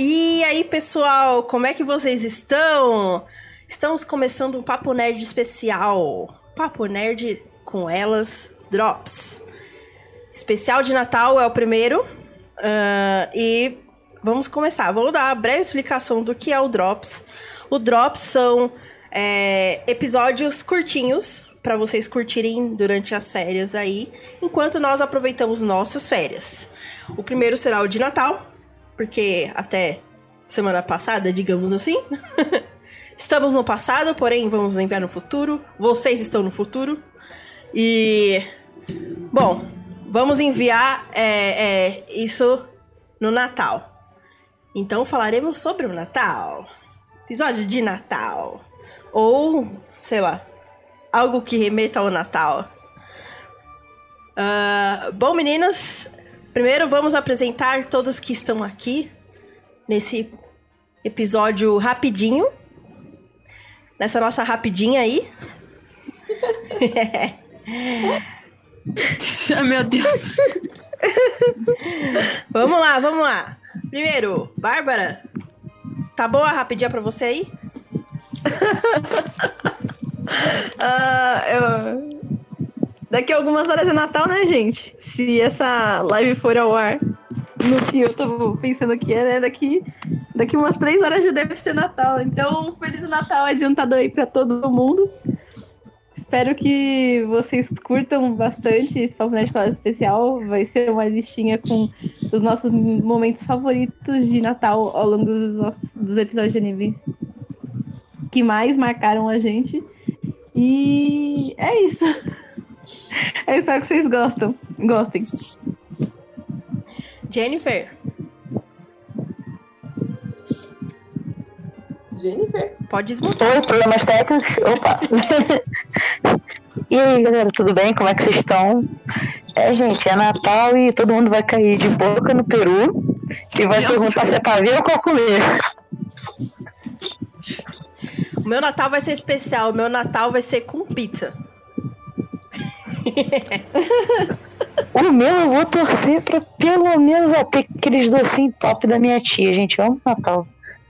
E aí, pessoal, como é que vocês estão? Estamos começando um Papo Nerd especial. Papo Nerd com elas, Drops. Especial de Natal é o primeiro. Uh, e vamos começar. Vou dar uma breve explicação do que é o Drops. O Drops são é, episódios curtinhos para vocês curtirem durante as férias aí, enquanto nós aproveitamos nossas férias. O primeiro será o de Natal, porque até semana passada, digamos assim, estamos no passado, porém vamos enviar no futuro. Vocês estão no futuro. E. Bom, vamos enviar é, é, isso no Natal. Então falaremos sobre o Natal. Episódio de Natal. Ou, sei lá, algo que remeta ao Natal. Uh, bom, meninas, Primeiro, vamos apresentar todas que estão aqui nesse episódio rapidinho. Nessa nossa rapidinha aí. oh, meu Deus. vamos lá, vamos lá. Primeiro, Bárbara. Tá boa a rapidinha pra você aí? uh, eu Daqui a algumas horas é Natal, né, gente? Se essa live for ao ar no que eu tô pensando aqui, é né? daqui, daqui umas três horas já deve ser Natal. Então, Feliz Natal adiantado aí pra todo mundo. Espero que vocês curtam bastante esse Papo Nerd Classe Especial. Vai ser uma listinha com os nossos momentos favoritos de Natal ao longo dos, nossos, dos episódios de animes que mais marcaram a gente. E é isso. Eu espero que vocês gostam. Gostem. Jennifer. Jennifer? Pode desmontar. Oi, problemas técnicos. Opa. e aí, galera, tudo bem? Como é que vocês estão? É, gente, é Natal e todo mundo vai cair de boca no Peru e vai meu perguntar Deus. se é pra ver ou comer. O meu Natal vai ser especial. O meu Natal vai ser com pizza. o meu eu vou torcer pra pelo menos ó, ter aqueles docinhos top da minha tia, gente. Eu amo Natal.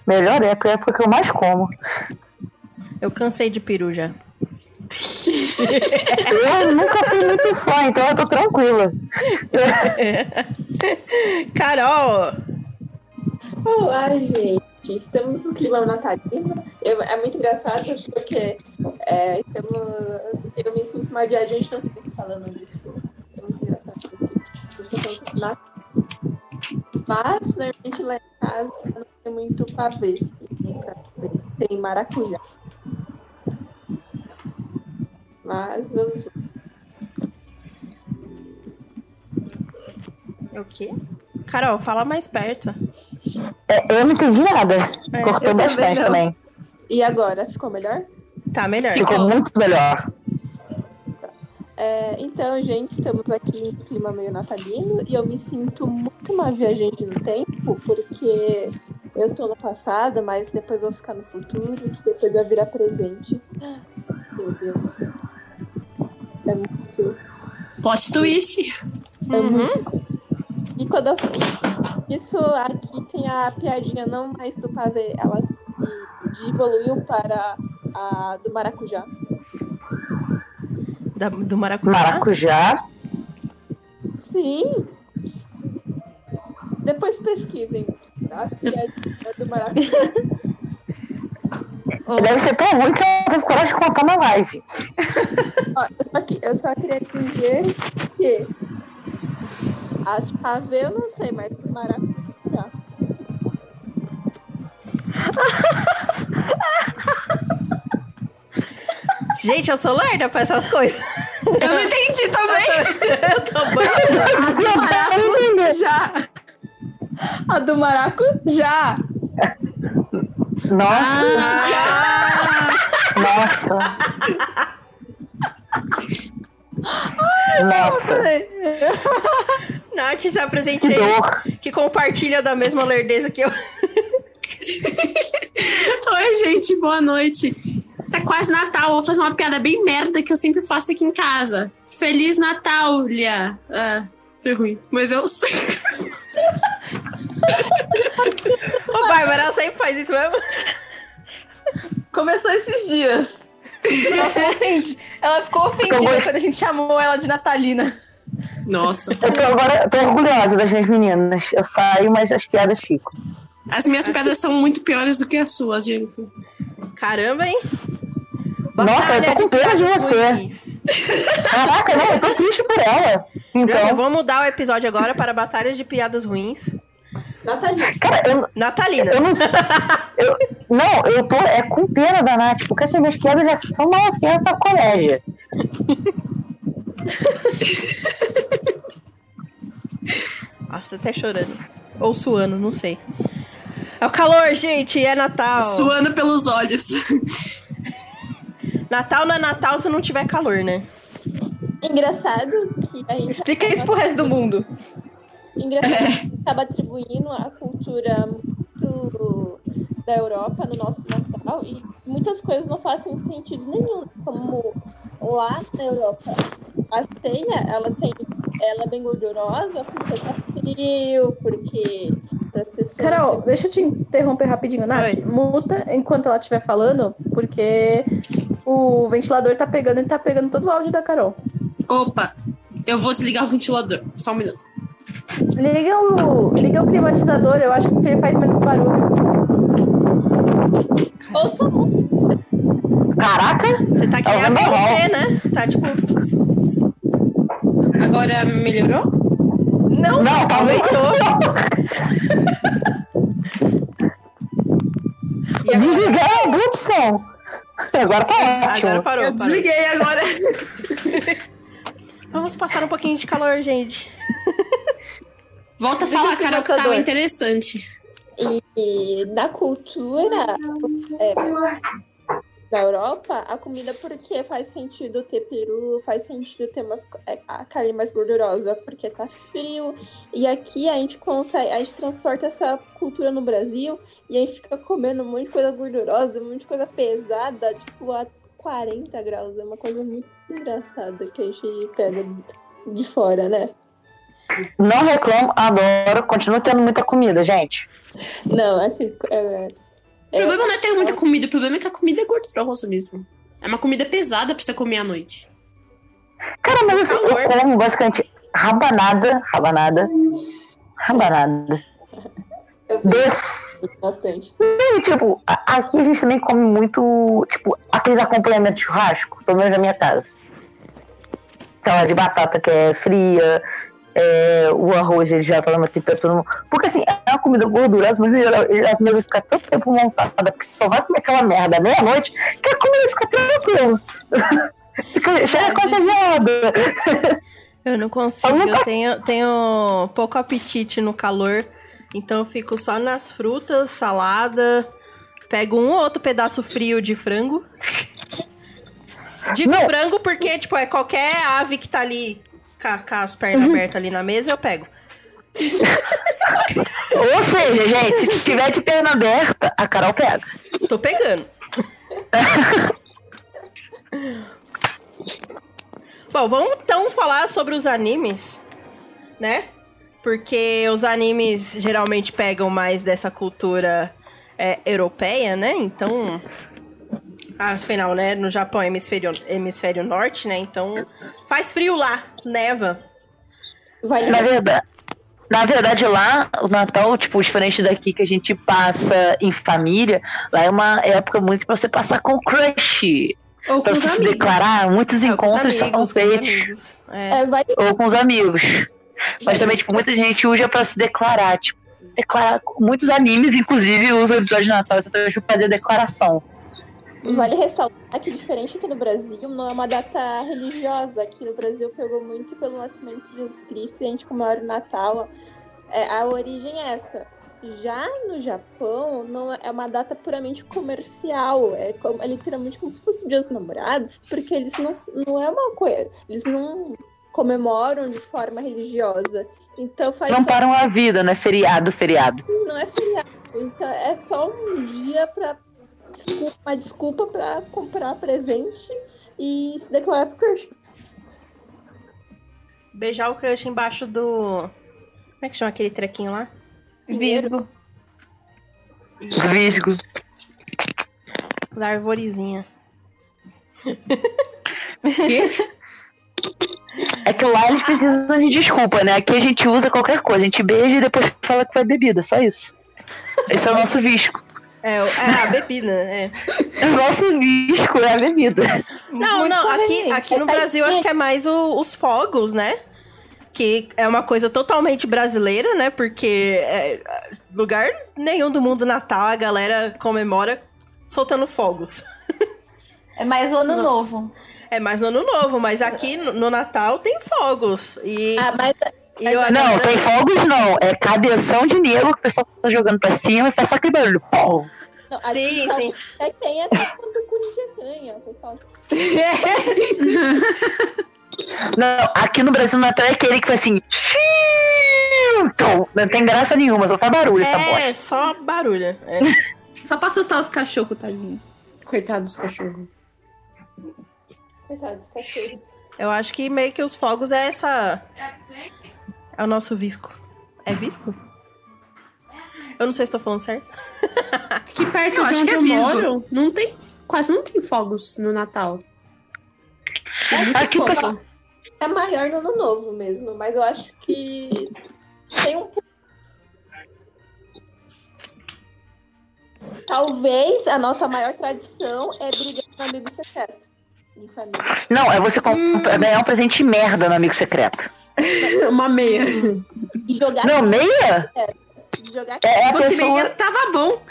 Melhor época, é a época que eu mais como. Eu cansei de peru já. eu nunca fui muito fã, então eu tô tranquila. Carol! Olá, gente estamos no clima natalino. Eu, é muito engraçado porque é, estamos, eu me sinto uma viajante no tempo falando disso. É muito engraçado. Mas, normalmente lá em casa não tem muito pavê. Tem maracujá. Mas vamos É o quê? Carol, fala mais perto. É, eu não entendi nada. É, Cortou bastante também, também, E agora, ficou melhor? Tá melhor. Ficou, ficou. muito melhor. É, então, gente, estamos aqui em clima meio natalino e eu me sinto muito uma viajante no tempo, porque eu estou no passado, mas depois vou ficar no futuro, que depois vai virar presente. Meu Deus. É muito. Plot twist. É uhum. muito e quando eu isso aqui tem a piadinha não mais do pavê, ela evoluiu para a do maracujá. Da, do maracujá? Maracujá? Sim. Depois pesquisem. A piadinha do maracujá. Deve ser tão ruim que eu teve coragem de contar na live. Ó, eu, só, eu só queria dizer que a pavê eu não sei, mas maracujá. Gente, eu sou lerda pra essas coisas. Eu não entendi também. eu também. A do maracujá. A do maracujá. Nossa. Ah. Nossa. Nossa. Nath se apresente aí, que compartilha da mesma lerdeza que eu. Oi, gente, boa noite. Quase Natal, vou fazer uma piada bem merda que eu sempre faço aqui em casa. Feliz Natal, Lia. Ah, foi ruim, mas eu sei. Ô, Gabriela sempre faz isso mesmo. Começou esses dias. Nossa, ofende. Ela ficou ofendida gost- quando a gente chamou ela de Natalina. Nossa. Eu tô agora eu tô orgulhosa das minhas meninas. Eu saio, mas as piadas ficam. As minhas pedras são muito piores do que as suas, Jennifer. Caramba, hein? Nossa, eu tô com pena de você. Caraca, não, eu tô triste por ela. Então, Então, vamos mudar o episódio agora para batalhas de piadas ruins. Natalina. cara, eu, Natalinas. eu não sei. Eu, não, eu tô é com pena da Nath, porque essas minhas piadas já são uma ofensa ao colégio. Nossa, até chorando. Ou suando, não sei. É o calor, gente, é Natal. Suando pelos olhos. Natal não é Natal se não tiver calor, né? Engraçado que a gente Explica isso pro resto do mundo. Engraçado que a gente acaba atribuindo a cultura muito da Europa no nosso Natal e muitas coisas não fazem sentido nenhum. Como lá na Europa, a ceia, ela tem. Ela é bem gordurosa porque tá frio, porque para as pessoas. Carol, deixa eu te interromper rapidinho, Nath. Oi. Muta enquanto ela estiver falando, porque o ventilador tá pegando e tá pegando todo o áudio da Carol. Opa, eu vou desligar o ventilador. Só um minuto. Liga o, liga o climatizador, eu acho que ele faz menos barulho. Ou só um. Caraca! Você tá que nem a É. Beyoncé, né? Tá tipo. Agora melhorou? Não, Não, tá. Aumentou. Desligar a opção. Agora tá ótimo. Agora parou, Eu parou. desliguei agora. Vamos passar um pouquinho de calor, gente. Volta a falar, o Carol, que tava climatizador. interessante. E na cultura é, da Europa, a comida porque faz sentido ter peru, faz sentido ter umas, é, a carne mais gordurosa porque tá frio. E aqui a gente consegue, a gente transporta essa cultura no Brasil e a gente fica comendo de coisa gordurosa, de coisa pesada, tipo a 40 graus. É uma coisa muito engraçada que a gente pega de fora, né? Não reclamo, adoro. Continuo tendo muita comida, gente. Não, assim, é, O problema não é ter muita comida, o problema é que a comida é gordurosa mesmo. É uma comida pesada pra você comer à noite. Cara, mas assim, Calor. eu como basicamente rabanada, rabanada, rabanada. eu sei bastante. E, tipo, aqui a gente também come muito, tipo, aqueles acompanhamentos de churrasco, pelo menos na minha casa. Salada de batata que é fria, é, o arroz ele já tá numa temperatura. Porque assim, é uma comida gordurosa, mas geral, ele- a mesa fica tanto tempo montada, porque você só vai comer aquela merda meia-noite, que a comida fica tranquila. fica, chega quase gelada. Eu não consigo, Eu eu tenho, tenho pouco apetite no calor, então eu fico só nas frutas, salada, pego um ou outro pedaço frio de frango. Digo Não. frango porque, tipo, é qualquer ave que tá ali com, as pernas Uhum. abertas ali na mesa, eu pego. Ou seja, gente, se tiver de perna aberta, a Carol pega. Tô pegando. Bom, vamos então falar sobre os animes, né? Porque os animes geralmente pegam mais dessa cultura é, europeia, né? Então, afinal, né? No Japão, é hemisfério, hemisfério norte, né? Então, faz frio lá, neva. Vai Na verdade, na verdade, lá, o Natal, tipo, diferente daqui que a gente passa em família, lá é uma época muito pra você passar com crush. Ou Pra você se amigos. declarar, muitos É, os encontros são amigos, com os feitos. É. É, ou com os amigos. Mas também, tipo, muita gente usa pra se declarar, tipo, declarar. Muitos animes, inclusive, usam o episódio de Natal exatamente pra fazer declaração. Vale ressaltar que, diferente aqui no Brasil, não é uma data religiosa. Aqui no Brasil pegou muito pelo nascimento de Jesus Cristo e a gente comemora o Natal. É, a origem é essa. Já no Japão, não é é uma data puramente comercial. É, como- é literalmente como se fosse o Dia dos Namorados, porque eles não, não é uma coisa. Eles não comemoram de forma religiosa. Então faz Não param a vida, né? Feriado, feriado. não é feriado. Então é só um dia para uma desculpa para comprar presente e se declarar pro crush. Beijar o crush embaixo do. Como é que chama aquele trequinho lá? Visgo. Visgo. Da arvorezinha. Quê? É que lá eles precisam de desculpa, né? Aqui a gente usa qualquer coisa. A gente beija e depois fala que foi bebida. Só isso. Esse é o nosso visco. É, é a bebida, é. O nosso visco é a bebida. Não, Muito não, aqui, aqui no Tá Brasil acho que é mais o- os fogos, né? Que é uma coisa totalmente brasileira, né? Porque é, lugar nenhum do mundo natal a galera comemora soltando fogos. É mais o ano novo. É mais no ano novo, mas aqui no, no Natal tem fogos. E, Ah, mas e eu, a Não, galera- tem fogos não. É cabeção de nego que o pessoal tá jogando pra cima e faz só aquele barulho. Pau. Não, Sim, sim. até tem até quando o Corinthians ganha, o pessoal. Não, aqui no Brasil o Natal é aquele que faz assim. Então, não tem graça nenhuma, só faz barulho essa É, bosta. só barulho. É. Só pra assustar os cachorros, tadinho. Coitado dos cachorros. Coitado dos cachorros. Eu acho que meio que os fogos é essa. É o nosso visco. É visco? Eu não sei se tô falando certo. Aqui perto Eu de onde é eu Visgo. moro, não tem. Quase não tem fogos no Natal. Muito Aqui o pouco. pessoal- É maior no ano novo mesmo, mas eu acho que tem um. Talvez a nossa maior tradição é brigar com amigo secreto. Em família. Não, é você comp- ganhar um presente merda no amigo secreto. Uma meia. E jogar. Não, meia? Jogar É, é a pessoa. meia, tava bom.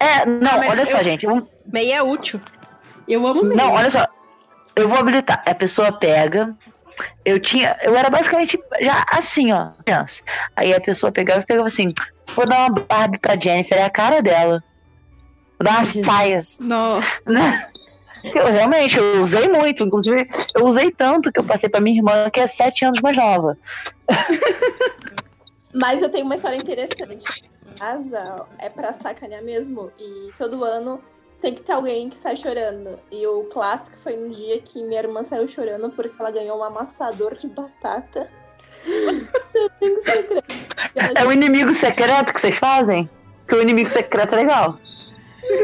É, não, olha só, eu- gente. eu- Meio é útil. Eu amo meia. Não, olha só. Eu vou habilitar. A pessoa pega. Eu tinha. Eu era basicamente já assim, ó, criança. Aí a pessoa pegava e pegava assim: vou dar uma Barbie pra Jennifer, é a cara dela. Vou dar uma Jesus. saia. Não. né? Eu realmente, eu usei muito. Inclusive, eu usei tanto que eu passei pra minha irmã, que é sete anos mais nova. Mas eu tenho uma história interessante. Casa é pra sacanear mesmo. E todo ano tem que ter alguém que sai chorando. E o clássico foi um dia que minha irmã saiu chorando porque ela ganhou um amassador de batata. É o inimigo secreto que vocês fazem? Que o inimigo secreto é legal.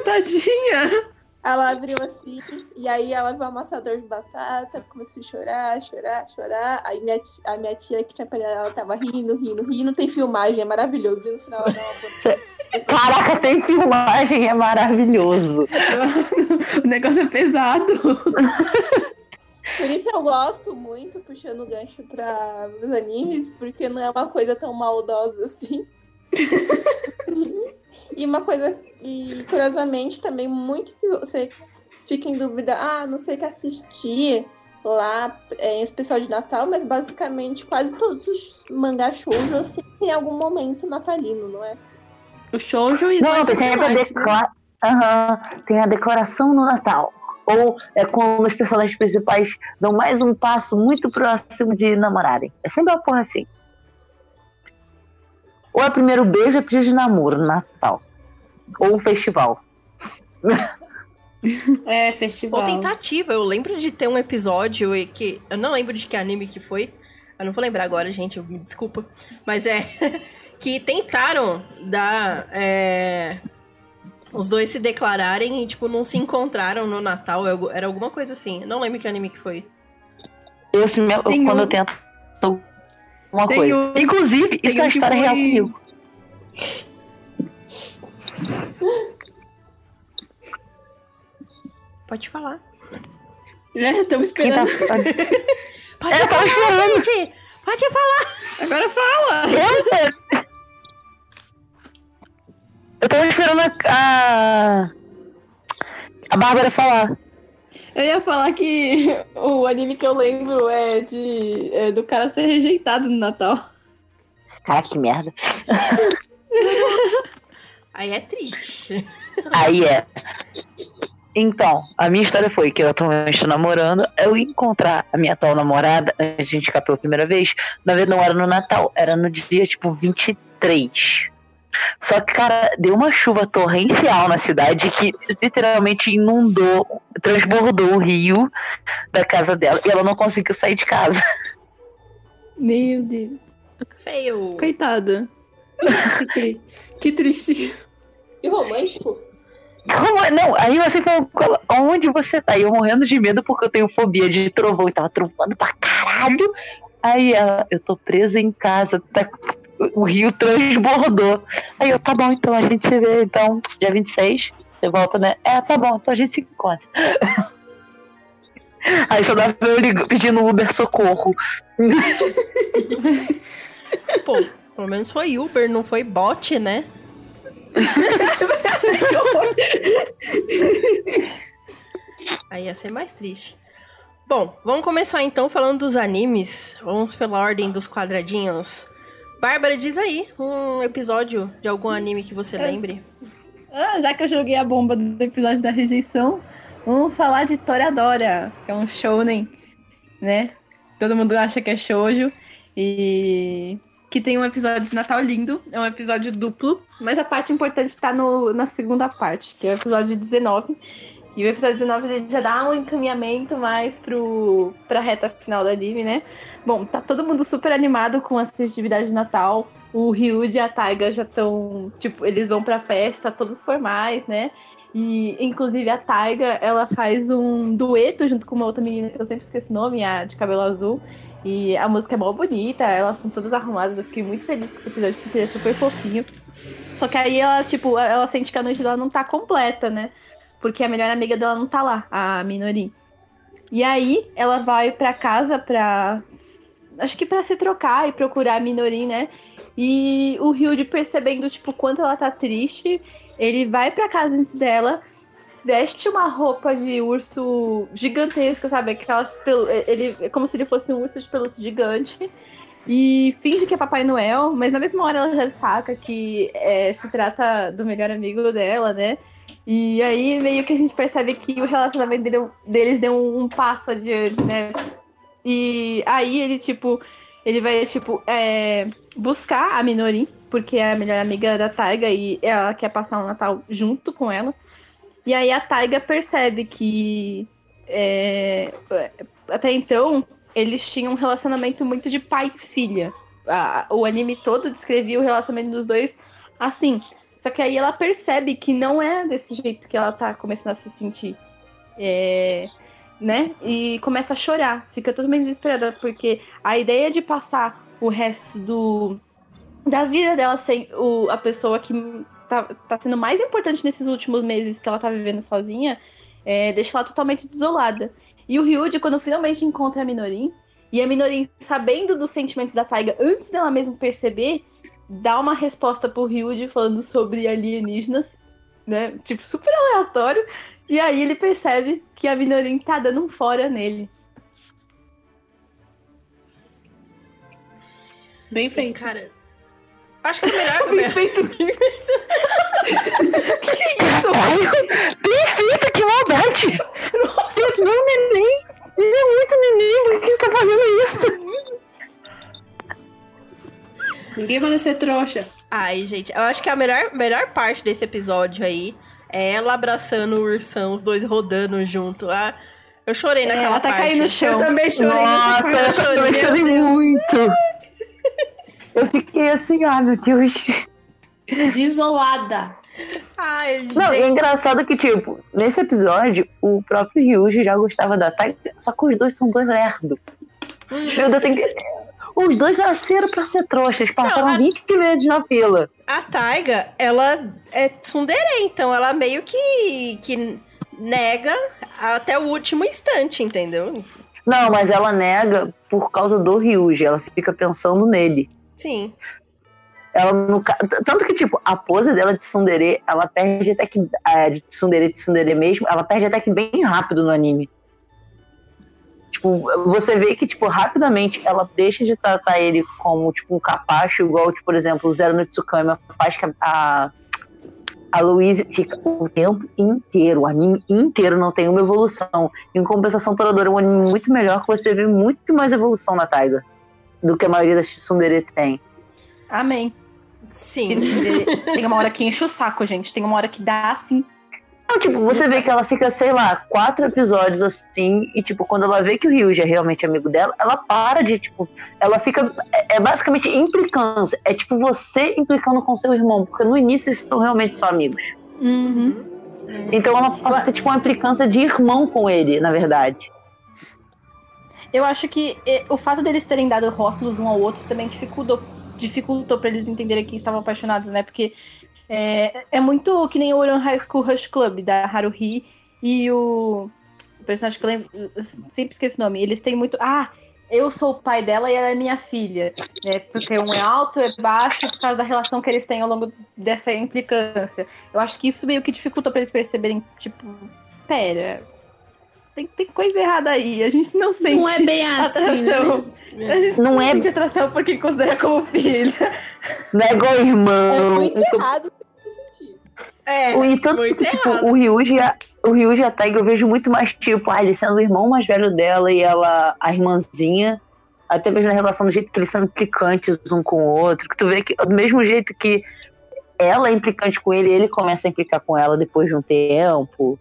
Tadinha. Ela abriu assim, e aí ela viu o amassador de batata, começou a chorar, chorar, chorar. Aí minha, a minha tia que tinha pegado ela tava rindo, rindo, rindo. Tem filmagem, é maravilhoso. E no final ela dá uma Caraca, tem filmagem, é maravilhoso. O negócio é pesado. Por isso eu gosto muito, puxando o gancho para os animes, porque não é uma coisa tão maldosa assim. e uma coisa, e curiosamente também muito que você fica em dúvida, ah, não sei o que assistir lá é, em especial de Natal, mas basicamente quase todos os mangás shoujo assim, tem algum momento natalino, não é? O shoujo e Não, tem a né? decla... Aham, tem a declaração no Natal. Ou é quando os personagens principais dão mais um passo muito próximo de namorarem. É sempre uma porra assim. Ou é primeiro beijo, é pedido de namoro no Natal. Ou um festival. É, festival. Ou tentativa. Eu lembro de ter um episódio e que. Eu não lembro de que anime que foi. Eu não vou lembrar agora, gente. Me desculpa. Mas é. que tentaram dar. é, os dois se declararem e, tipo, não se encontraram no Natal. Eu- Era alguma coisa assim. Eu não lembro que anime que foi. Eu, se me- quando um- eu tento uma Tem coisa. um- Inclusive, isso é uma um história real comigo. Pode falar. Estamos Quem tá... esperando. Pode É, eu falar, esperando. gente! Pode falar! Agora fala. Eu, eu tava esperando a, a, a Bárbara falar. Eu ia falar que o anime que eu lembro é de é do cara ser rejeitado no Natal. Caraca, que merda. Aí é triste. Aí é. Então, a minha história foi que eu atualmente estou namorando. Eu ia encontrar a minha atual namorada antes de a gente ficar pela primeira vez. Na verdade, não era no Natal, era no dia tipo 23. Só que, cara, deu uma chuva torrencial na cidade que literalmente inundou, transbordou o rio da casa dela e ela não conseguiu sair de casa. Meu Deus. Feio. Coitada. que, tri- que triste. E romântico? Como- Não, aí você falou, "Como- onde você tá? E eu morrendo de medo porque eu tenho fobia de trovão e tava trovando pra caralho. Aí ela, eu tô presa em casa, tá- o rio transbordou. Aí eu, tá bom, então a gente se vê, então, dia 26, você volta, né? É, tá bom, então a gente se encontra. Aí só dá pra eu ligar, pedindo Uber socorro. Pô, pelo menos foi Uber, não foi bot, né? Aí ia ser mais triste. Bom, vamos começar então falando dos animes. Vamos pela ordem dos quadradinhos. Bárbara, diz aí um episódio de algum anime que você lembre. Ah, já que eu joguei a bomba do episódio da rejeição, vamos falar de Toradora, que é um shounen, né? Todo mundo acha que é shoujo e que tem um episódio de Natal lindo, é um episódio duplo, mas a parte importante tá no, na segunda parte, que é o episódio 19. E o episódio 19 ele já dá um encaminhamento mais pro, pra reta final do anime, né? Bom, tá todo mundo super animado com as festividades de Natal. O Ryuji e a Taiga já estão, tipo, eles vão pra festa, todos formais, né? E, inclusive, a Taiga, ela faz um dueto junto com uma outra menina que eu sempre esqueço o nome, a de cabelo azul. E a música é mó bonita, elas são todas arrumadas. Eu fiquei muito feliz com esse episódio, porque ele é super fofinho. Só que aí ela, tipo, ela sente que a noite dela não tá completa, né? Porque a melhor amiga dela não tá lá, a Minori. E aí ela vai pra casa pra. Acho que pra se trocar e procurar a Minori, né? E o Ryuji percebendo, tipo, quanto ela tá triste, ele vai pra casa antes dela, veste uma roupa de urso gigantesca, sabe? Aquelas pelu... ele é como se ele fosse um urso de pelúcia gigante. E finge que é Papai Noel, mas na mesma hora ela já saca que é, se trata do melhor amigo dela, né? E aí meio que a gente percebe que o relacionamento dele- deles deu um, um passo adiante, né? E aí ele, tipo, ele vai, tipo, é, buscar a Minori, porque é a melhor amiga da Taiga e ela quer passar o Natal junto com ela. E aí a Taiga percebe que é, até então eles tinham um relacionamento muito de pai e filha. A- o anime todo descrevia o relacionamento dos dois assim. Só que aí ela percebe que não é desse jeito que ela tá começando a se sentir. É, né? E começa a chorar. Fica totalmente desesperada, porque a ideia de passar o resto do da vida dela sem o, a pessoa que tá, tá sendo mais importante nesses últimos meses que ela tá vivendo sozinha, é, deixa ela totalmente desolada. E o Ryuji, quando finalmente encontra a Minorin, e a Minorin, sabendo dos sentimentos da Taiga antes dela mesmo perceber, dá uma resposta pro Ryuji falando sobre alienígenas, né? Tipo, super aleatório. E aí ele percebe que a Minorin tá dando um fora nele. Bem feito. Cara, acho que é melhor. Bem feito. Caralho, perfeito, que maldade! Não, neném! Ele é muito neném, por que você tá fazendo isso? Ninguém vai ser trouxa. Ai, gente, eu acho que a melhor, melhor parte desse episódio aí é ela abraçando o ursão, os dois rodando junto. Ah, eu chorei É, naquela ela tá parte. caindo no chão. Eu também chorei Nossa, eu eu chorei, chorei muito! Eu fiquei assim, ah, meu Deus. Desolada. Ai, Não, e é engraçado que, tipo, nesse episódio, o próprio Ryuji já gostava da Taiga, só que os dois são dois lerdos. Meu Deus, tem que... Os dois nasceram pra ser trouxas, passaram Não, a- 20 vezes na fila. A Taiga, ela é tsundere, então ela meio que, que nega até o último instante, entendeu? Não, mas ela nega por causa do Ryuji, ela fica pensando nele. Sim. Ela não... ca- Tanto que, tipo, a pose dela de tsundere, ela perde até que. é, de tsundere, de tsundere mesmo, ela perde até que bem rápido no anime. Tipo, você vê que, tipo, rapidamente ela deixa de tratar ele como, tipo, um capacho, igual, tipo, por exemplo, o Zero no Tsukami faz que a, a Louise fica o tempo inteiro, o anime inteiro não tem uma evolução. Em compensação, Toradora é um anime muito melhor, que você vê muito mais evolução na Taiga do que a maioria das tsundere tem. Amém. Sim. Tem uma hora que enche o saco, gente. Tem uma hora que dá assim. Não, tipo, você vê que ela fica, sei lá, quatro episódios assim, e tipo, quando ela vê que o Ryuji é realmente amigo dela, ela para de, tipo, ela fica. É, é basicamente implicância. É tipo você implicando com seu irmão, porque no início eles são realmente só amigos. Uhum. Então ela passa a ter, tipo, uma implicância de irmão com ele, na verdade. Eu acho que o fato deles terem dado rótulos um ao outro também dificultou, dificultou para eles entenderem que estavam apaixonados, né? Porque é, é muito que nem o Orion High School Rush Club da Haruhi e o, o personagem que eu lembro, eu sempre esqueço o nome. Eles têm muito. Ah, eu sou o pai dela e ela é minha filha. Né? Porque um é alto, é baixo, por causa da relação que eles têm ao longo dessa implicância. Eu acho que isso meio que dificultou para eles perceberem, tipo, pera. Tem, tem coisa errada aí. A gente não sente. Não é bem assim, né? atração. A gente Não não, é- sente atração porque considera como filha. Não é igual É irmão. muito errado. É, O- E tanto muito que, tipo, errado. o Ryuji, o Ryuji e a Taiga eu vejo muito mais, tipo, ah, ele sendo o irmão mais velho dela e ela a irmãzinha. Até mesmo na relação do jeito que eles são implicantes um com o outro. Que tu vê que do mesmo jeito que ela é implicante com ele, ele começa a implicar com ela depois de um tempo.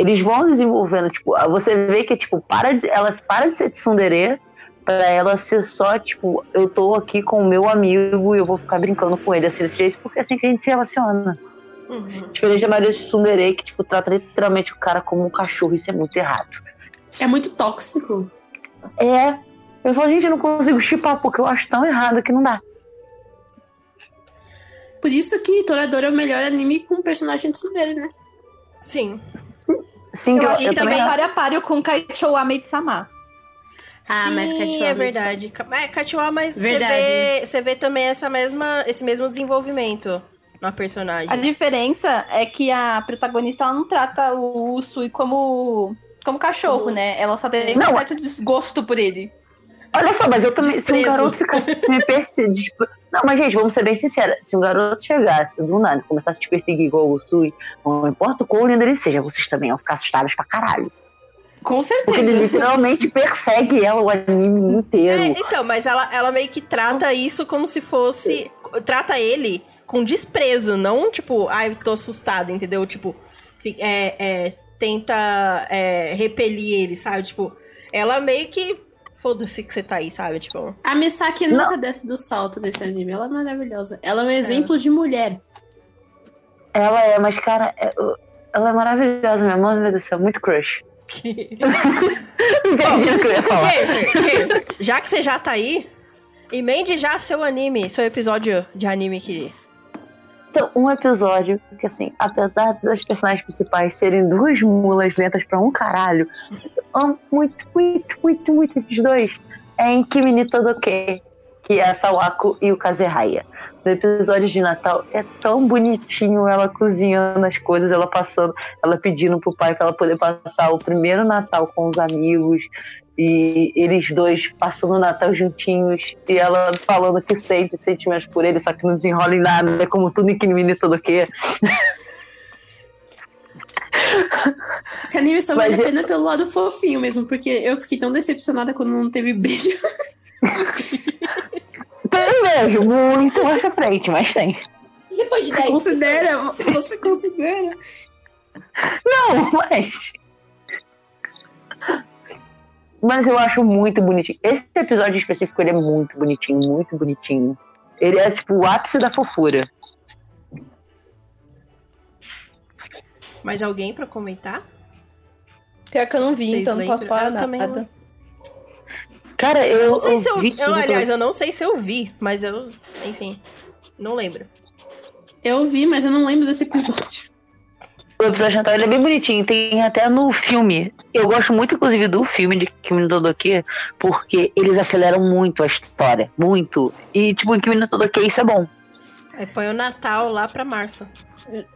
Eles vão desenvolvendo, tipo, você vê que, tipo, para de, ela para de ser tsundere pra ela ser só, tipo, eu tô aqui com o meu amigo e eu vou ficar brincando com ele assim desse jeito, porque é assim que a gente se relaciona. Uhum. Diferente da maioria de tsundere que, tipo, trata literalmente o cara como um cachorro. Isso é muito errado. É muito tóxico. É. Eu falo, gente, eu não consigo chipar porque eu acho tão errado que não dá. Por isso que Toradora é o melhor anime com personagem dele, né? Sim. Sim, Eu eu, acho eu que também. páreo a páreo com Kaichou Ame-sama. Ah, Sim, mas Catiuá é verdade. É, Catiuá, mas você Verdade. vê, você vê também essa mesma, esse mesmo desenvolvimento na personagem. A diferença é que a protagonista ela não trata o Usui como, como cachorro, Como- né? Ela só tem Não, um certo desgosto por ele. Olha só, mas eu também. Se um Desprezo. garoto ficasse me perseguindo. tipo, Não, mas, gente, vamos ser bem sinceros. Se um garoto chegasse do nada e começasse a te perseguir igual o Sui, não importa o quão lindo ele seja, vocês também vão ficar assustados pra caralho. Com Porque ele certeza. literalmente persegue ela o anime É, inteiro. então, mas ela, ela meio que trata isso como se fosse. Trata ele com desprezo, não tipo, ai, tô assustada, entendeu? Tipo, é, é, tenta é, repelir ele, sabe? Tipo, ela meio que. Foda-se que você tá aí, sabe? Tipo. A Misaki Não. nunca desce do salto desse anime. Ela é maravilhosa. Ela é um exemplo de mulher. Ela é, mas, cara, é- ela é maravilhosa, minha mãe, meu Deus do céu, muito crush. Entendi o que eu ia falar. Jennifer, Jennifer, já que você já tá aí, emende já seu anime, seu episódio de anime que. Então, um episódio que, assim, apesar dos dois personagens principais serem duas mulas lentas pra um caralho, eu amo muito, muito, muito, muito esses dois. É em Kimi Todoke, que é a Sawako e o Kazehaya. No episódio de Natal, é tão bonitinho ela cozinhando as coisas, ela passando, ela pedindo pro pai pra ela poder passar o primeiro Natal com os amigos, e eles dois passando o Natal juntinhos, e ela falando que sente sentimentos por ele, só que não desenrola em nada, é como tudo em Kimi ni Todoke. Esse anime só Mas vale a eu- pena pelo lado fofinho mesmo, porque eu fiquei tão decepcionada quando não teve beijo. Tem beijo, muito mais pra frente, mas tem. E depois de Você 10 considera? Você considera? Não, mas. Mas eu acho muito bonitinho. Esse episódio específico ele é muito bonitinho, muito bonitinho. Ele é tipo o ápice da fofura. Mais alguém pra comentar? Pior que eu não vi, Vocês então não posso falar Eu também nada. Cara, eu. Não sei se eu vi. Eu, aliás, eu não sei se eu vi, mas eu. Enfim. Não lembro. Eu vi, mas eu não lembro desse episódio. O episódio de Natal ele é bem bonitinho. Tem até no filme. Eu gosto muito, inclusive, do filme de Kimi no Todoke, porque eles aceleram muito a história. Muito. E, tipo, em Kimi no Todoke isso é bom. Aí põe o Natal lá pra março.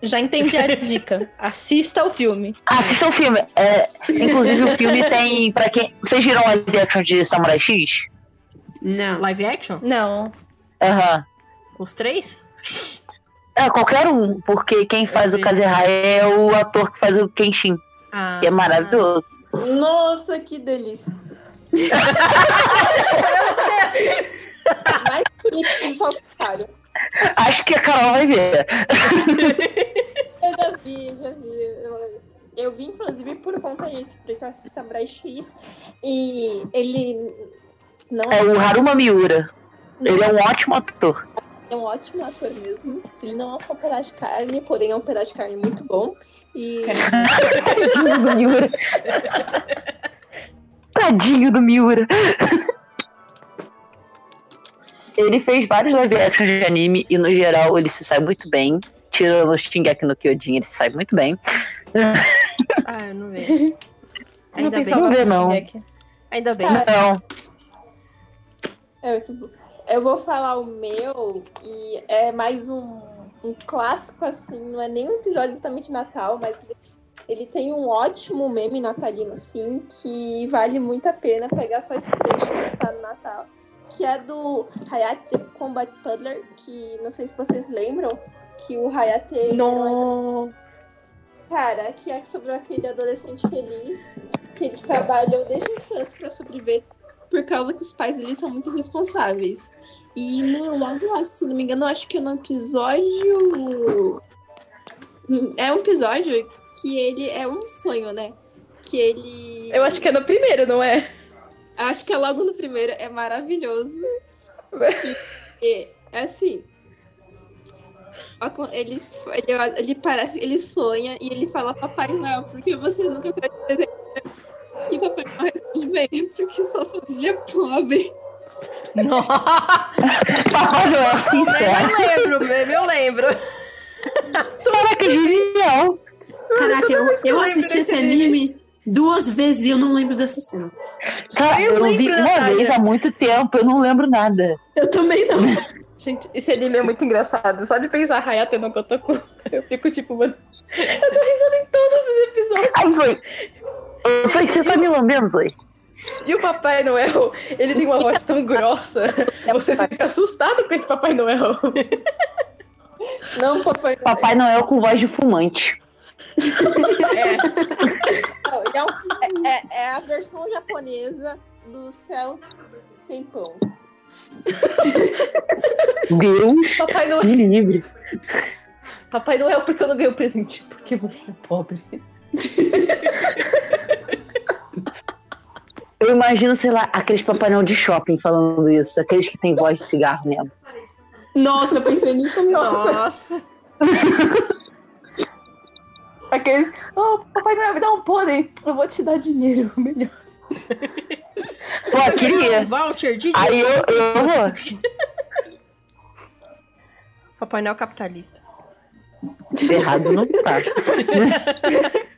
Já entendi a dica. Assista o filme. Assista o filme. É, inclusive, o filme tem. Pra quem. Vocês viram a live action de Samurai X? Não. Live action? Não. Aham. Os três? É, qualquer um, porque quem faz o vi. Kazehaya é o ator que faz o Kenshin, Ah, que é maravilhoso. Nossa, que delícia. Mais bonito que só cara. Acho que a Carol vai ver. Eu já vi, já vi. Eu- eu vi inclusive por conta disso, porque eu assisti Samurai X e ele não É o Haruma Miura. Ele é um ótimo ator. É um ótimo ator mesmo. Ele não é só um pedaço de carne, porém é um pedaço de carne muito bom. E Tadinho do Miura. Tadinho do Miura. Ele fez vários live action de anime e, no geral, ele se sai muito bem. Tirando o Shingeki no Kyojin, ele se sai muito bem. Ah, eu não vejo. Ainda bem. pensava Não vê, não. Ainda bem. Não. É, tipo, eu vou falar o meu e é mais um, um clássico, assim, não é nem um episódio exatamente de Natal, mas ele, tem um ótimo meme natalino, assim, que vale muito a pena pegar só esse trecho que está no Natal, que é do Hayate Combat Puddler, que não sei se vocês lembram, que o Hayate... um Não. Cara, que é sobre aquele adolescente feliz que ele trabalhou desde a infância para sobreviver por causa que os pais dele são muito responsáveis. E no logo lá, se não me engano, eu acho que é no episódio. É um episódio que ele é um sonho, né? Que ele. Eu acho que é no primeiro, não é? Acho que é logo no primeiro, é maravilhoso. E, é assim. Ele, ele, ele parece, ele sonha e ele fala Papai Noel, porque você nunca traz presente. E Papai Noel bem, porque sua família é pobre. Nossa, Papai Noel eu sincero. lembro, eu lembro. Caraca, genial. Caraca, eu, eu assisti esse anime duas vezes e eu não lembro dessa cena. Cara, Eu eu não vi uma Natália. vez há muito tempo, eu não lembro nada. Eu também não. Gente, esse anime é muito engraçado. Só de pensar Hayate no Kotoku, eu fico tipo, mano. Eu tô risando em todos os episódios. Ai, Zoe. Eu falei que você tá me lambendo, Zoe. E o Papai Noel, ele tem uma voz tão grossa. Você fica assustado com esse Papai Noel. Não, Papai Noel. Papai Noel com voz de fumante. É, um- é- é- é a versão japonesa do céu tem pão. Deus Papai Noel. me livre. Papai Noel, porque eu não ganhei o presente? Porque você é pobre. Eu imagino, sei lá, aqueles Papai Noel de shopping falando isso. Aqueles que tem voz de cigarro mesmo. Nossa, eu pensei nisso. Nossa, Nossa. aqueles. Oh, Papai Noel, me dá um pônei. Eu vou te dar dinheiro. Melhor. Pô, Um queria. voucher de Aí eu, eu vou. Papai Noel capitalista. Errado não tá.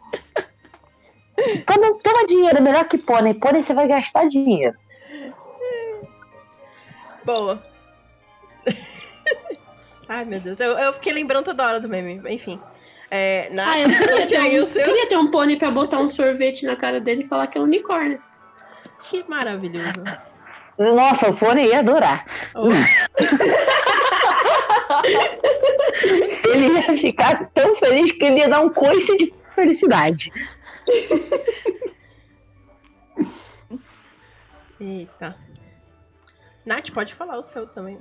Toma, toma dinheiro, melhor que pônei. Pônei você vai gastar dinheiro. Boa. Ai, meu Deus. Eu, eu fiquei lembrando toda hora do meme. Enfim. É, Nath, Ah, eu queria ter, um, seu. queria ter um pônei pra botar um sorvete na cara dele e falar que é um unicórnio. Que maravilhoso. Nossa, o pônei ia adorar. Oh, Ele ia ficar tão feliz que ele ia dar um coice de felicidade. Eita. Nath, pode falar o seu também.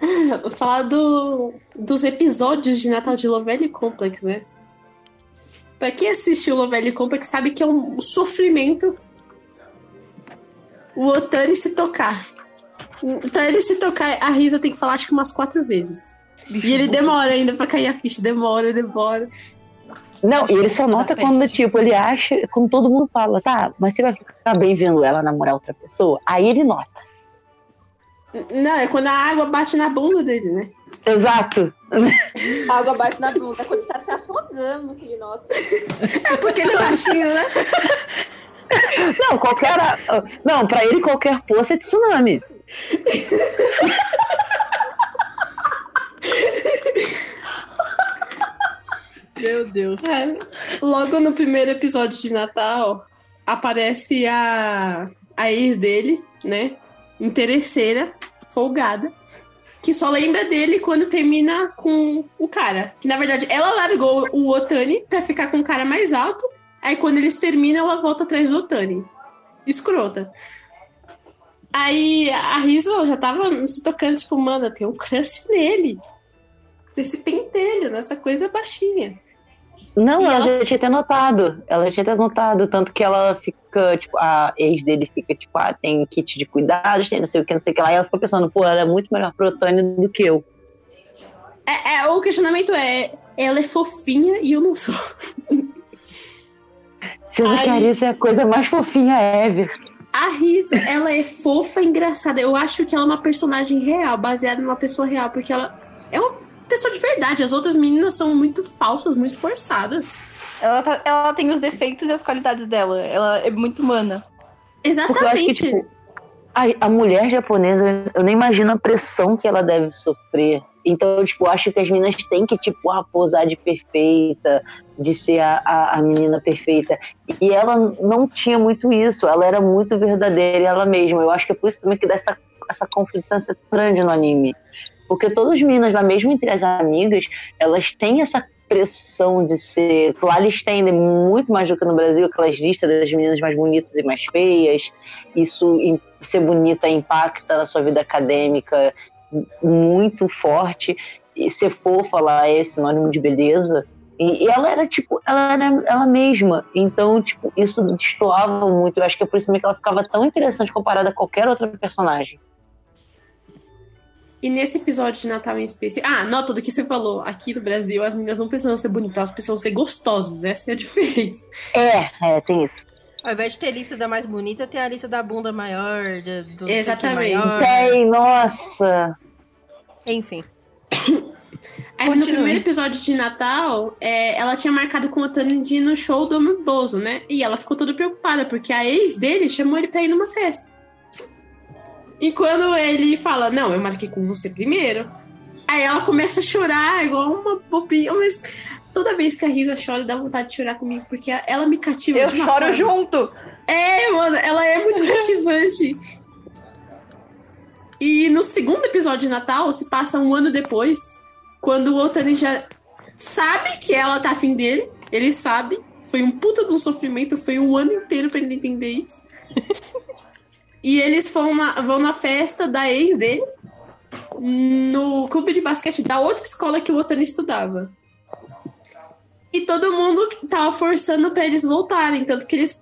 Falar do, dos episódios de Natal de Lovely Complex, né? Pra quem assistiu Lovely Complex sabe que é um sofrimento o Otani se tocar. Pra ele se tocar, a Risa tem que falar acho que umas quatro vezes. E ele demora ainda pra cair a ficha, demora, demora. Não, e ele só nota quando, tipo, ele acha, quando todo mundo fala, tá, mas você vai ficar bem vendo ela namorar outra pessoa? Aí ele nota. Não, é quando a água bate na bunda dele, né? Exato. A água bate na bunda quando ele tá se afogando, que ele nota. É porque ele é baixinho, né? Não, qualquer. Não, pra ele qualquer poça é tsunami. Meu Deus. É, logo no primeiro episódio de Natal, aparece a, a ex dele, né? Interesseira, folgada, que só lembra dele quando termina com o cara. Que na verdade ela largou o Otani pra ficar com o cara mais alto. Aí quando eles terminam, ela volta atrás do Otani. Escrota. Aí a Risa ela já tava se tocando, tipo, mano, tenho um crush nele. Nesse pentelho, nessa coisa baixinha. Não, E ela ela- já tinha até notado. Ela já tinha até notado. Tanto que ela fica, tipo, a ex dele fica, tipo, ah, tem kit de cuidados, tem não sei o que, não sei o que lá. E ela ficou pensando, pô, ela é muito melhor pro Otânia do que eu. É, é, o questionamento é: ela é fofinha e eu não sou. Sendo que a. Arisa é a coisa mais fofinha ever. A Risa, ela é fofa e engraçada. Eu acho que ela é uma personagem real, baseada numa pessoa real, porque ela é uma pessoa de verdade. As outras meninas são muito falsas, muito forçadas. Ela, tá- ela tem os defeitos e as qualidades dela. Ela é muito humana. Porque eu acho que, Exatamente. tipo, a, a mulher japonesa, eu- nem imagino a pressão que ela deve sofrer. Então, eu, tipo, acho que as meninas têm que, tipo, ah, posar de perfeita, de ser a, a, a menina perfeita. E ela não tinha muito isso, ela era muito verdadeira ela mesma. Eu acho que é por isso também que dá essa, essa conflitância grande no anime. Porque todas as meninas lá, mesmo entre as amigas, elas têm essa pressão de ser. Lá eles têm né, muito mais do que no Brasil, aquelas listas das meninas mais bonitas e mais feias. Isso, ser bonita, impacta na sua vida acadêmica muito forte. E ser fofa lá é sinônimo de beleza. E ela era, tipo, ela era ela mesma. Então, tipo, isso destoava muito. Eu acho que é por isso também que ela ficava tão interessante comparada a qualquer outra personagem. E nesse episódio de Natal em específico. Ah, nota do que você falou. Aqui no Brasil, as meninas não precisam ser bonitas, elas precisam ser gostosas. Essa é a diferença. É, é, tem isso. Ao invés de ter lista da mais bonita, tem a lista da bunda maior, do Exatamente. maior. Tem, nossa. Enfim. Aí no Continue. primeiro episódio de Natal, é, ela tinha marcado com o Otani de ir no show do Homem Bozo, né? E ela ficou toda preocupada, porque a ex dele chamou ele pra ir numa festa. E quando ele fala, não, eu marquei com você primeiro. Aí ela começa a chorar, igual uma bobinha, mas toda vez que a Risa chora, dá vontade de chorar comigo, porque ela me cativa Eu de uma choro forma. junto. É, mano, ela é muito cativante. E no segundo episódio de Natal, se passa um ano depois, quando o Otani já sabe que ela tá afim dele, ele sabe. Foi um puta de um sofrimento, foi um ano inteiro pra ele entender isso. e eles vão na, vão na festa da ex dele, no clube de basquete da outra escola que o Otani estudava. E todo mundo tava forçando pra eles voltarem, tanto que eles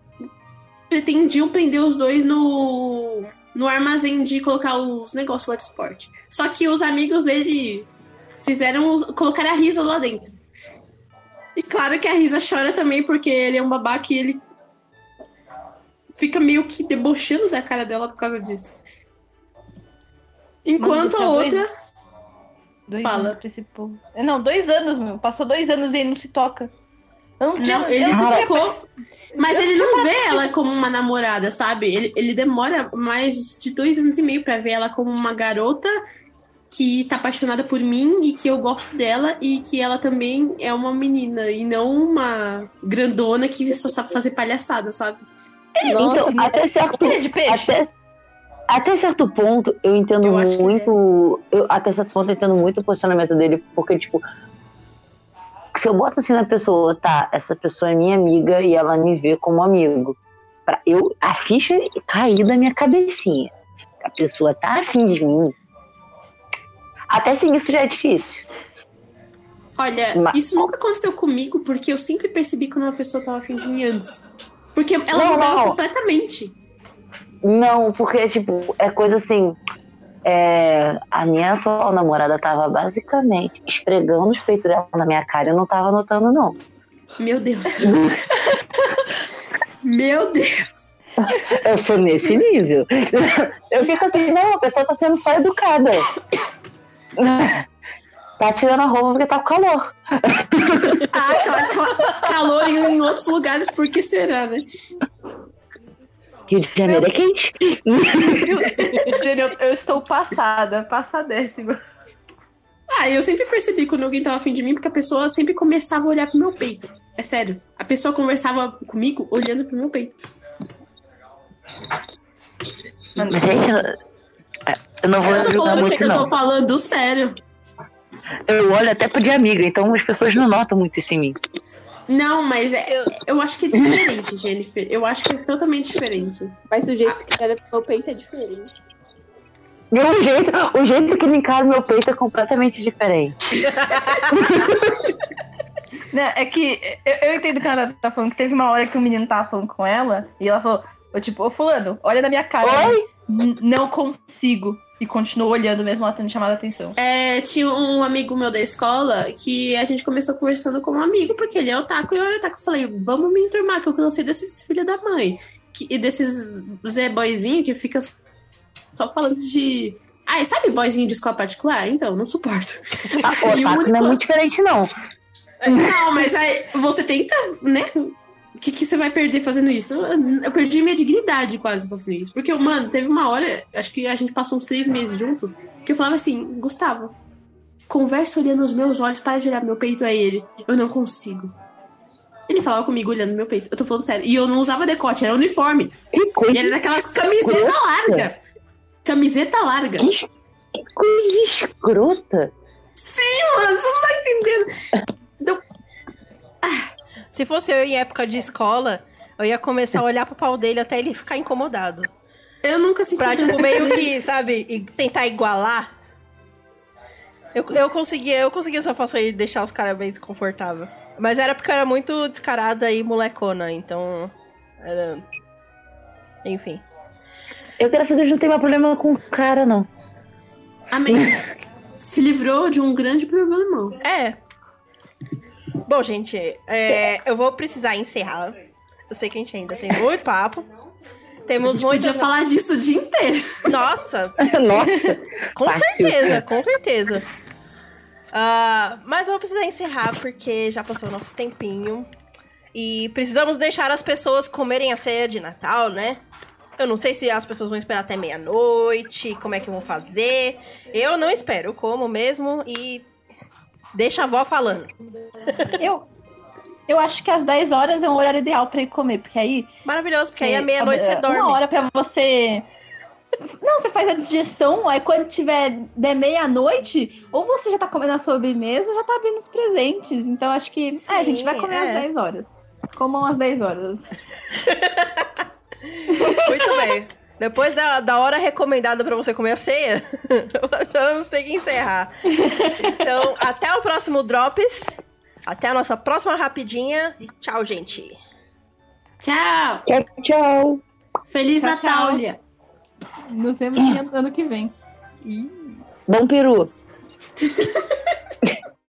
pretendiam prender os dois no, no armazém de colocar os negócios lá de esporte. Só que os amigos dele fizeram colocar a Risa lá dentro. E claro que a Risa chora também, porque ele é um babaca e ele fica meio que debochando da cara dela por causa disso. Enquanto Mano, a é dois- outra. Dois Fala. anos povo. Não, dois anos, meu. Passou dois anos e ele não se toca. Eu não tinha. Não, ele se tocou. Mas eu ele não vê ela como uma namorada, sabe? Ele, ele demora mais de dois anos e meio pra ver ela como uma garota que tá apaixonada por mim e que eu gosto dela e que ela também é uma menina e não uma grandona que só sabe fazer palhaçada, sabe? Então, até certo, Filha de peixe. até, até certo ponto, eu entendo Eu muito. Eu, até certo ponto, eu entendo muito o posicionamento dele, porque, tipo, se eu boto assim na pessoa, tá, essa pessoa é minha amiga e ela me vê como amigo. Pra eu, a ficha cair da minha cabecinha. A pessoa tá afim de mim. Até sem isso já é difícil. Olha, Mas- isso nunca aconteceu comigo porque eu sempre percebi quando uma pessoa tava afim de mim antes. Porque ela Não, mudava não. completamente. Não, porque, tipo, é coisa assim. é, a minha atual namorada tava basicamente esfregando os peitos dela na minha cara e eu não tava notando, não. Meu Deus. Meu Deus. Eu sou nesse nível. Eu fico assim, não, a pessoa tá sendo só educada. Tá tirando a roupa porque tá com calor. Ah, ca- ca- calor em, em outros lugares, por que será, né? Rio de Janeiro é quente. Eu, eu estou passada, passadéssima. Ah, eu sempre percebi quando alguém tava afim de mim, porque a pessoa sempre começava a olhar pro meu peito. É sério. A pessoa conversava comigo olhando pro meu peito. Gente, eu- não vou Eu tô julgar falando muito, que eu tô não. falando sério. Eu olho até pro de amiga, então as pessoas não notam muito isso em mim. Não, mas é- eu, eu acho que é diferente, Jennifer. Eu acho que é totalmente diferente. Mas o jeito que pro meu peito é diferente. O jeito, o jeito que ele encara o meu peito é completamente diferente. Né, é que eu, eu entendo que ela tá falando que teve uma hora que o menino tava falando com ela e ela falou, tipo, ô fulano, olha na minha cara. Oi? Não consigo. E continuou olhando mesmo ela tendo chamado a atenção. É, tinha um amigo meu da escola que a gente começou conversando como amigo, porque ele é otaku e eu era otaku. Eu falei, vamos me enturmar, que eu cansei desses filhos da mãe. Que- e desses Zé boyzinho que fica só falando de. Ah, sabe boyzinho de escola particular? Então, não suporto. Ah, o otaku único- não é muito diferente, não. Não, mas aí você tenta, né? O que, que você vai perder fazendo isso? Eu perdi minha dignidade quase fazendo isso. Porque, mano, teve uma hora, acho que a gente passou uns três meses junto, que eu falava assim, Gustavo, conversa olhando nos meus olhos, para olhar meu peito a ele. Eu não consigo. Ele falava comigo olhando meu peito. Eu tô falando sério. E eu não usava decote, era uniforme. Que E coisa, era daquelas camiseta larga. Camiseta larga. que, es- que coisa escrota. Mano, você não tá entendendo. Se fosse eu em época de escola, eu ia começar a olhar pro pau dele até ele ficar incomodado. Eu nunca senti Pra, tipo, meio que, sabe, e tentar igualar. Eu, eu conseguia, eu conseguia essa façon de deixar os caras bem desconfortáveis. Mas era porque eu era muito descarada e molecona, então. Era. Enfim. Eu, graças a Deus, não tenho mais problema com o cara, não. Amém. Se livrou de um grande problemão. É. Bom, gente, é, eu vou precisar encerrar. Eu sei que a gente ainda tem muito papo. A Temos gente muito. podia falar disso o dia inteiro. Nossa, Nossa. Com Fácil. certeza, com certeza. Ah, mas eu vou precisar encerrar porque já passou o nosso tempinho. E precisamos deixar as pessoas comerem a ceia de Natal, né? Eu não sei se as pessoas vão esperar até meia-noite, como é que vão fazer. Eu não espero, eu como mesmo e deixa a avó falando. Eu, eu acho que às 10 horas é um horário ideal pra ir comer, porque aí. Maravilhoso, porque aí à meia-noite você é, dorme. Uma hora pra você. Não, você faz a digestão, aí quando tiver der meia-noite, ou você já tá comendo a sobremesa ou já tá abrindo os presentes. Então acho que. é, a gente vai comer é. às 10 horas. Comam às 10 horas. Muito bem. Depois da, da hora recomendada pra você comer a ceia, vamos ter que encerrar. Então, até o próximo Drops. Até a nossa próxima rapidinha. E tchau, gente. Tchau. Tchau, tchau. Feliz Tchau, Natal, tchau. Nos vemos ano que vem. Bom peru.